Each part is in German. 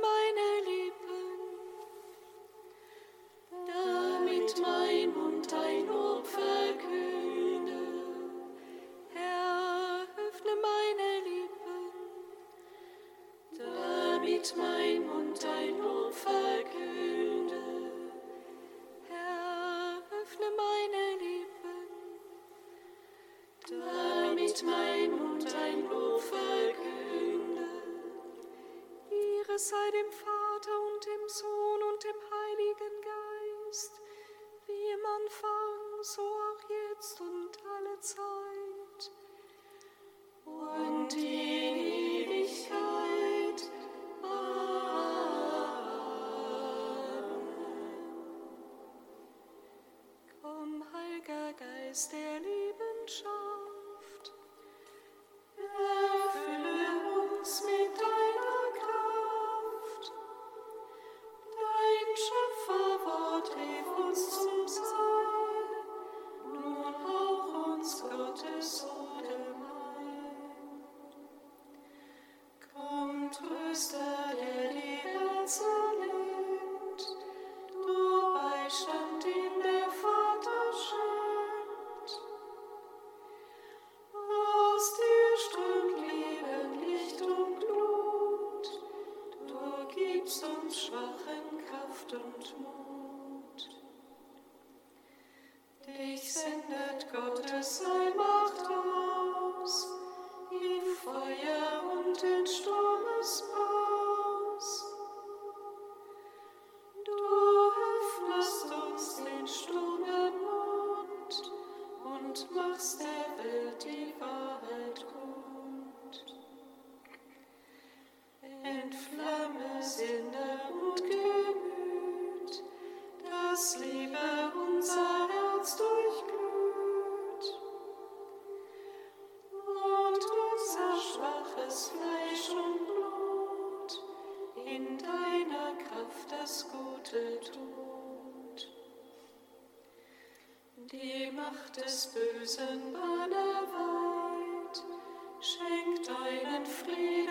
meine deiner Kraft das Gute tut. Die Macht des Bösen banne weit, schenk deinen Frieden.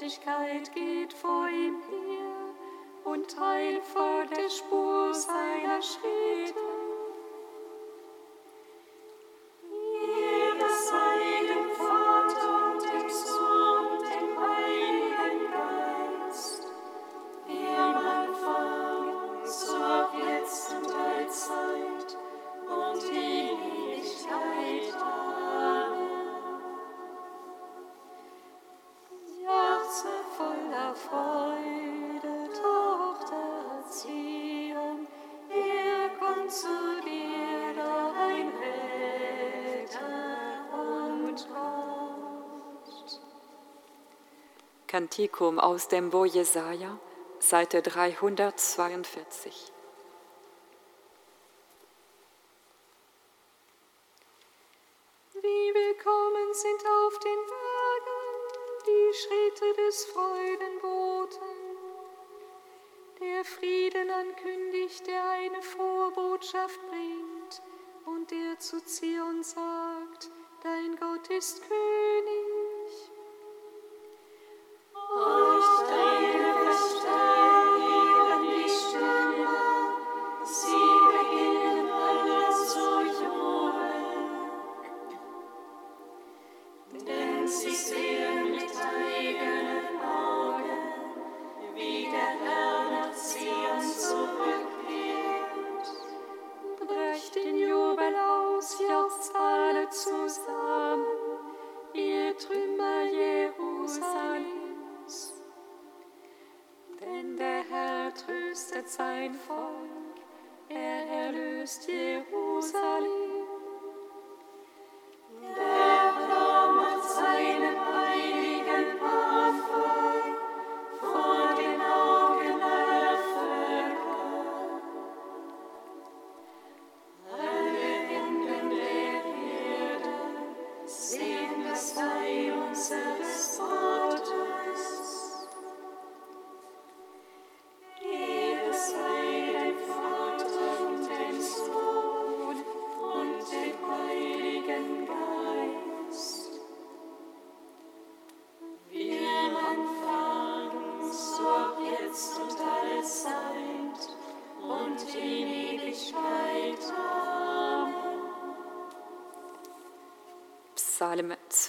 Gerechtigkeit geht vor ihm her und Heil vor der Spur seiner Schritte. Katechetikum aus dem Bo Jesaja, Seite 342. Wie willkommen sind auf den Bergen die Schritte des Freudenboten, der Frieden ankündigt, der eine frohe Botschaft bringt und der zu Zion sagt, dein Gott ist König.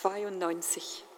92.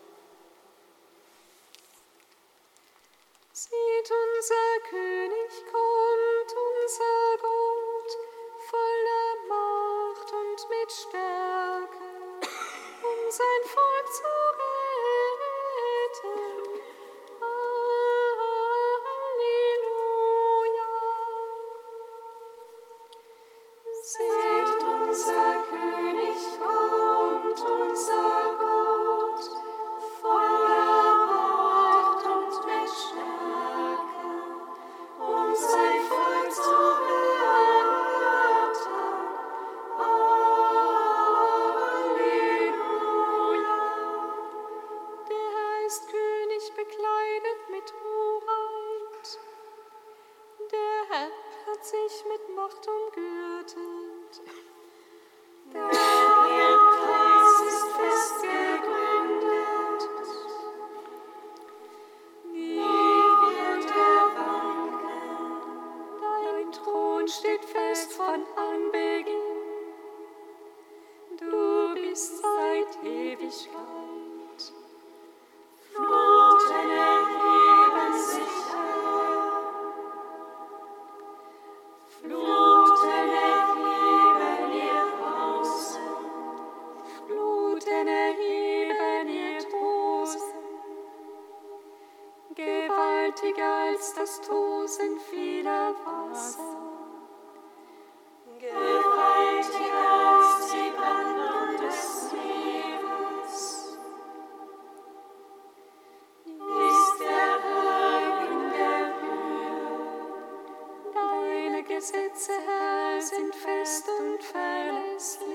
Gesetze, Herr, sind fest und verlässlich.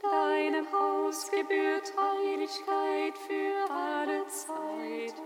Deinem Haus gebührt Heiligkeit für alle Zeit.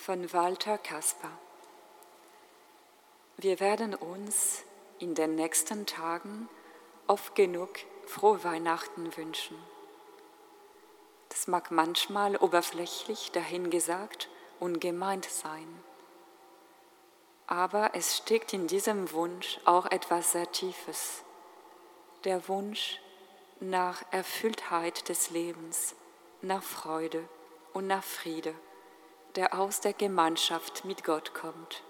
Von Walter Kasper. Wir werden uns in den nächsten Tagen oft genug frohe Weihnachten wünschen. Das mag manchmal oberflächlich dahingesagt und gemeint sein. Aber es steckt in diesem Wunsch auch etwas sehr Tiefes. Der Wunsch nach Erfülltheit des Lebens, nach Freude und nach Friede der aus der Gemeinschaft mit Gott kommt.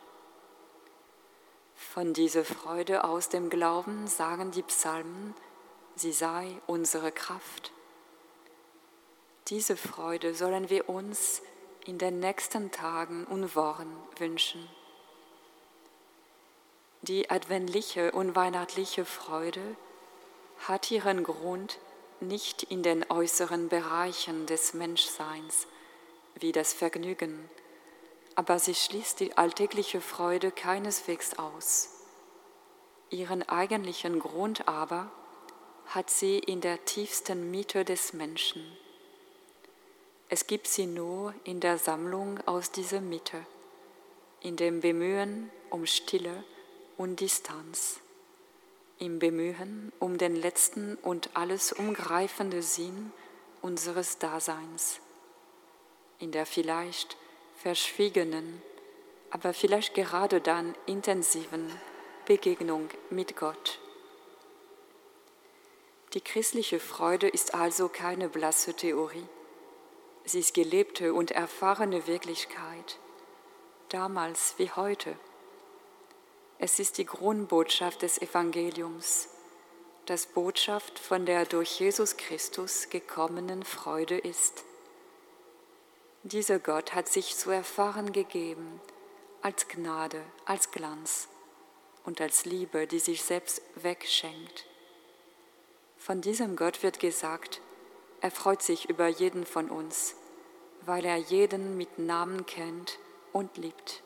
Von dieser Freude aus dem Glauben sagen die Psalmen, sie sei unsere Kraft. Diese Freude sollen wir uns in den nächsten Tagen und Wochen wünschen. Die adventliche und weihnachtliche Freude hat ihren Grund nicht in den äußeren Bereichen des Menschseins, wie das Vergnügen, aber sie schließt die alltägliche Freude keineswegs aus. Ihren eigentlichen Grund aber hat sie in der tiefsten Mitte des Menschen. Es gibt sie nur in der Sammlung aus dieser Mitte, in dem Bemühen um Stille und Distanz, im Bemühen um den letzten und alles umgreifende Sinn unseres Daseins in der vielleicht verschwiegenen, aber vielleicht gerade dann intensiven Begegnung mit Gott. Die christliche Freude ist also keine blasse Theorie. Sie ist gelebte und erfahrene Wirklichkeit, damals wie heute. Es ist die Grundbotschaft des Evangeliums, das Botschaft von der durch Jesus Christus gekommenen Freude ist. Dieser Gott hat sich zu erfahren gegeben als Gnade, als Glanz und als Liebe, die sich selbst wegschenkt. Von diesem Gott wird gesagt, er freut sich über jeden von uns, weil er jeden mit Namen kennt und liebt.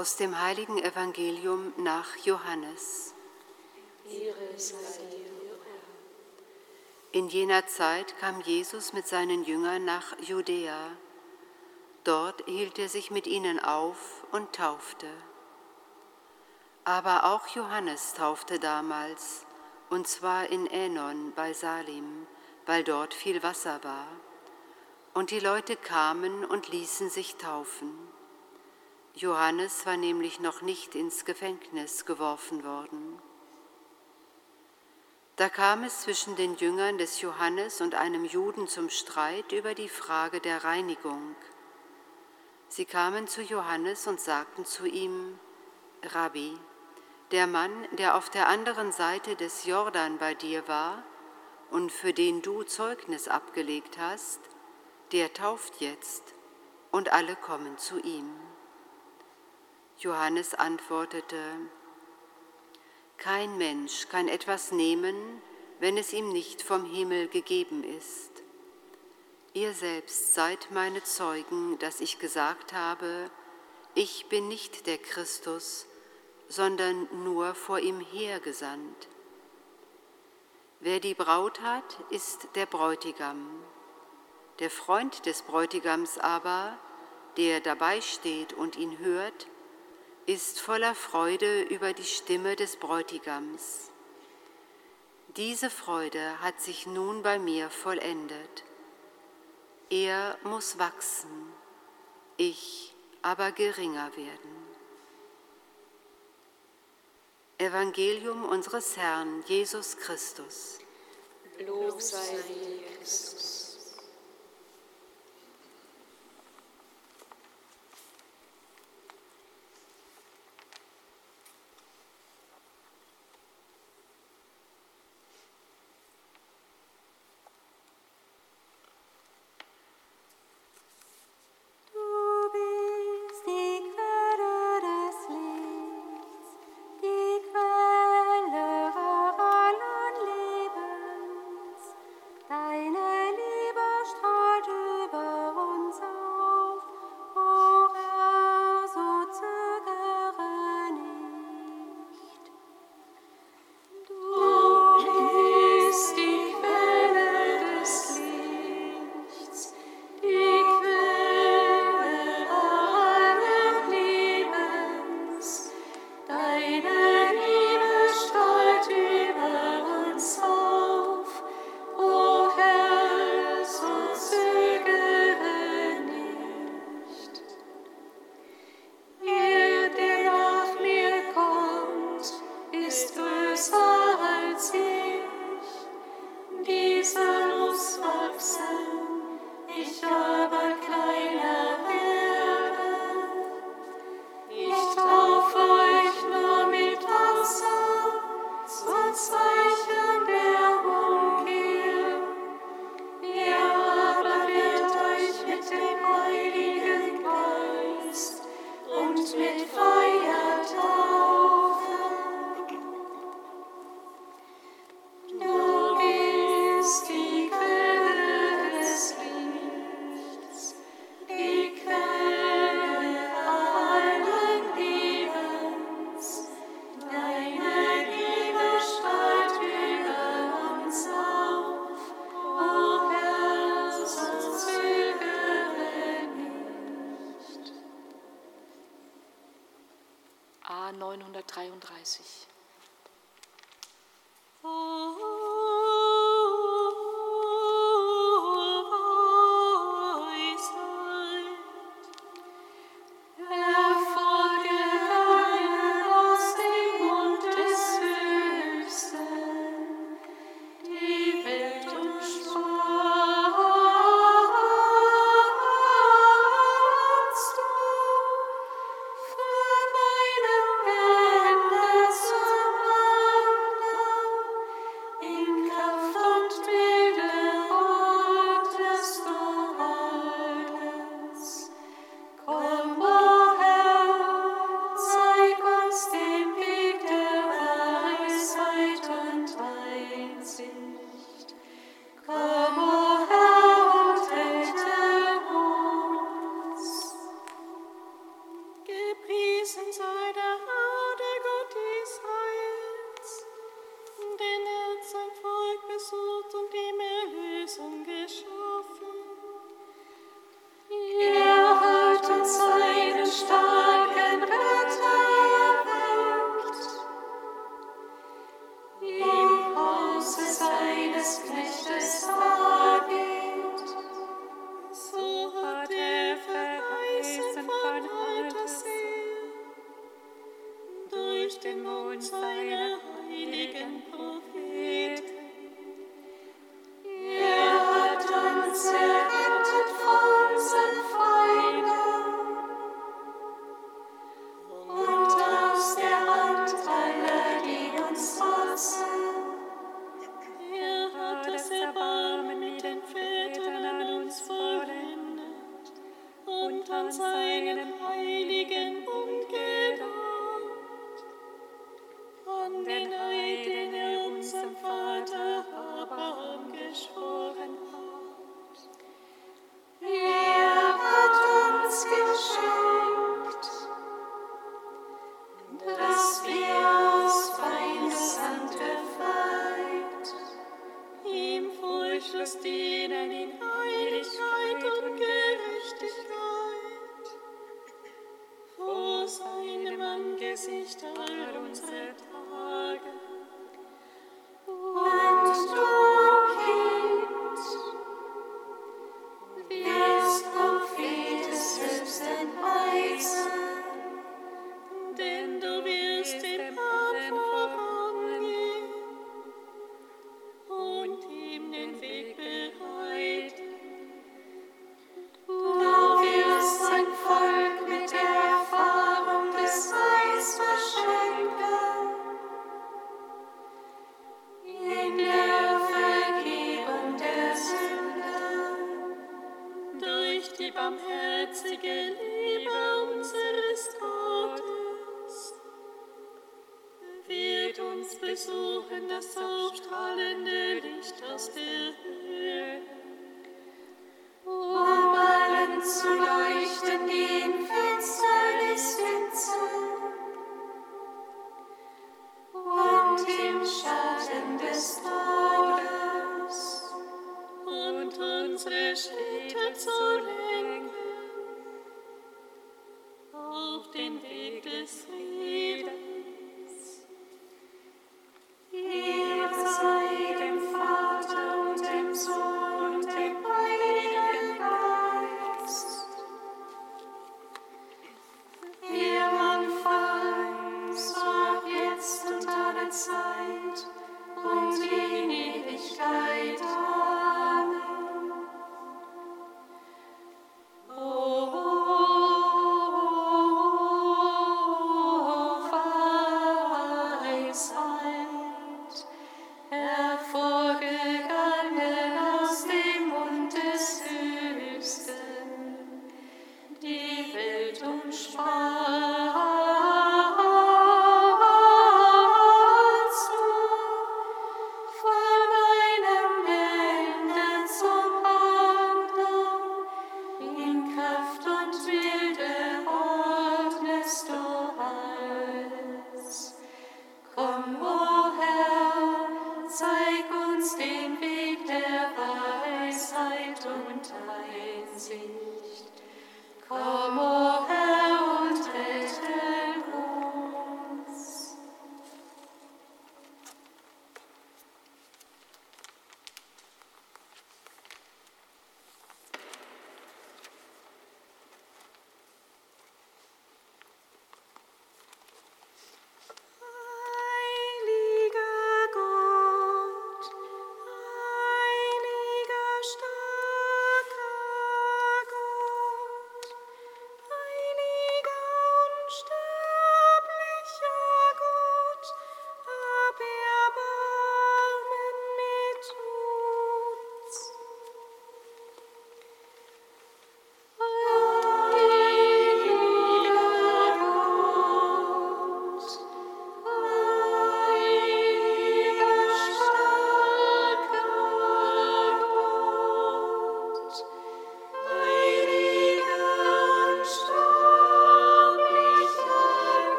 Aus dem heiligen Evangelium nach Johannes. In jener Zeit kam Jesus mit seinen Jüngern nach Judäa. Dort hielt er sich mit ihnen auf und taufte. Aber auch Johannes taufte damals, und zwar in Änon bei Salim, weil dort viel Wasser war. Und die Leute kamen und ließen sich taufen. Johannes war nämlich noch nicht ins Gefängnis geworfen worden. Da kam es zwischen den Jüngern des Johannes und einem Juden zum Streit über die Frage der Reinigung. Sie kamen zu Johannes und sagten zu ihm, Rabbi, der Mann, der auf der anderen Seite des Jordan bei dir war und für den du Zeugnis abgelegt hast, der tauft jetzt, und alle kommen zu ihm. Johannes antwortete, Kein Mensch kann etwas nehmen, wenn es ihm nicht vom Himmel gegeben ist. Ihr selbst seid meine Zeugen, dass ich gesagt habe, ich bin nicht der Christus, sondern nur vor ihm hergesandt. Wer die Braut hat, ist der Bräutigam. Der Freund des Bräutigams aber, der dabei steht und ihn hört, ist voller Freude über die Stimme des Bräutigams. Diese Freude hat sich nun bei mir vollendet. Er muss wachsen, ich aber geringer werden. Evangelium unseres Herrn Jesus Christus. Lob sei dir, Christus. 933. Komm,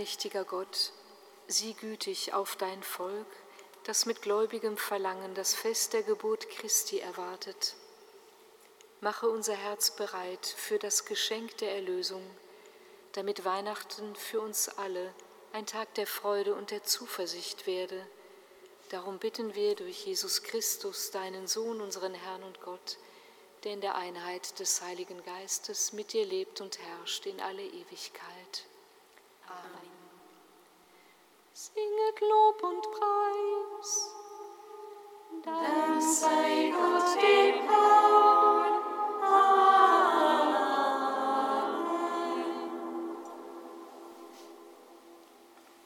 Allmächtiger Gott, sieh gütig auf dein Volk, das mit gläubigem Verlangen das Fest der Geburt Christi erwartet. Mache unser Herz bereit für das Geschenk der Erlösung, damit Weihnachten für uns alle ein Tag der Freude und der Zuversicht werde. Darum bitten wir durch Jesus Christus, deinen Sohn, unseren Herrn und Gott, der in der Einheit des Heiligen Geistes mit dir lebt und herrscht in alle Ewigkeit. mit Lob und Preis. Dank sei Gott dem Herrn.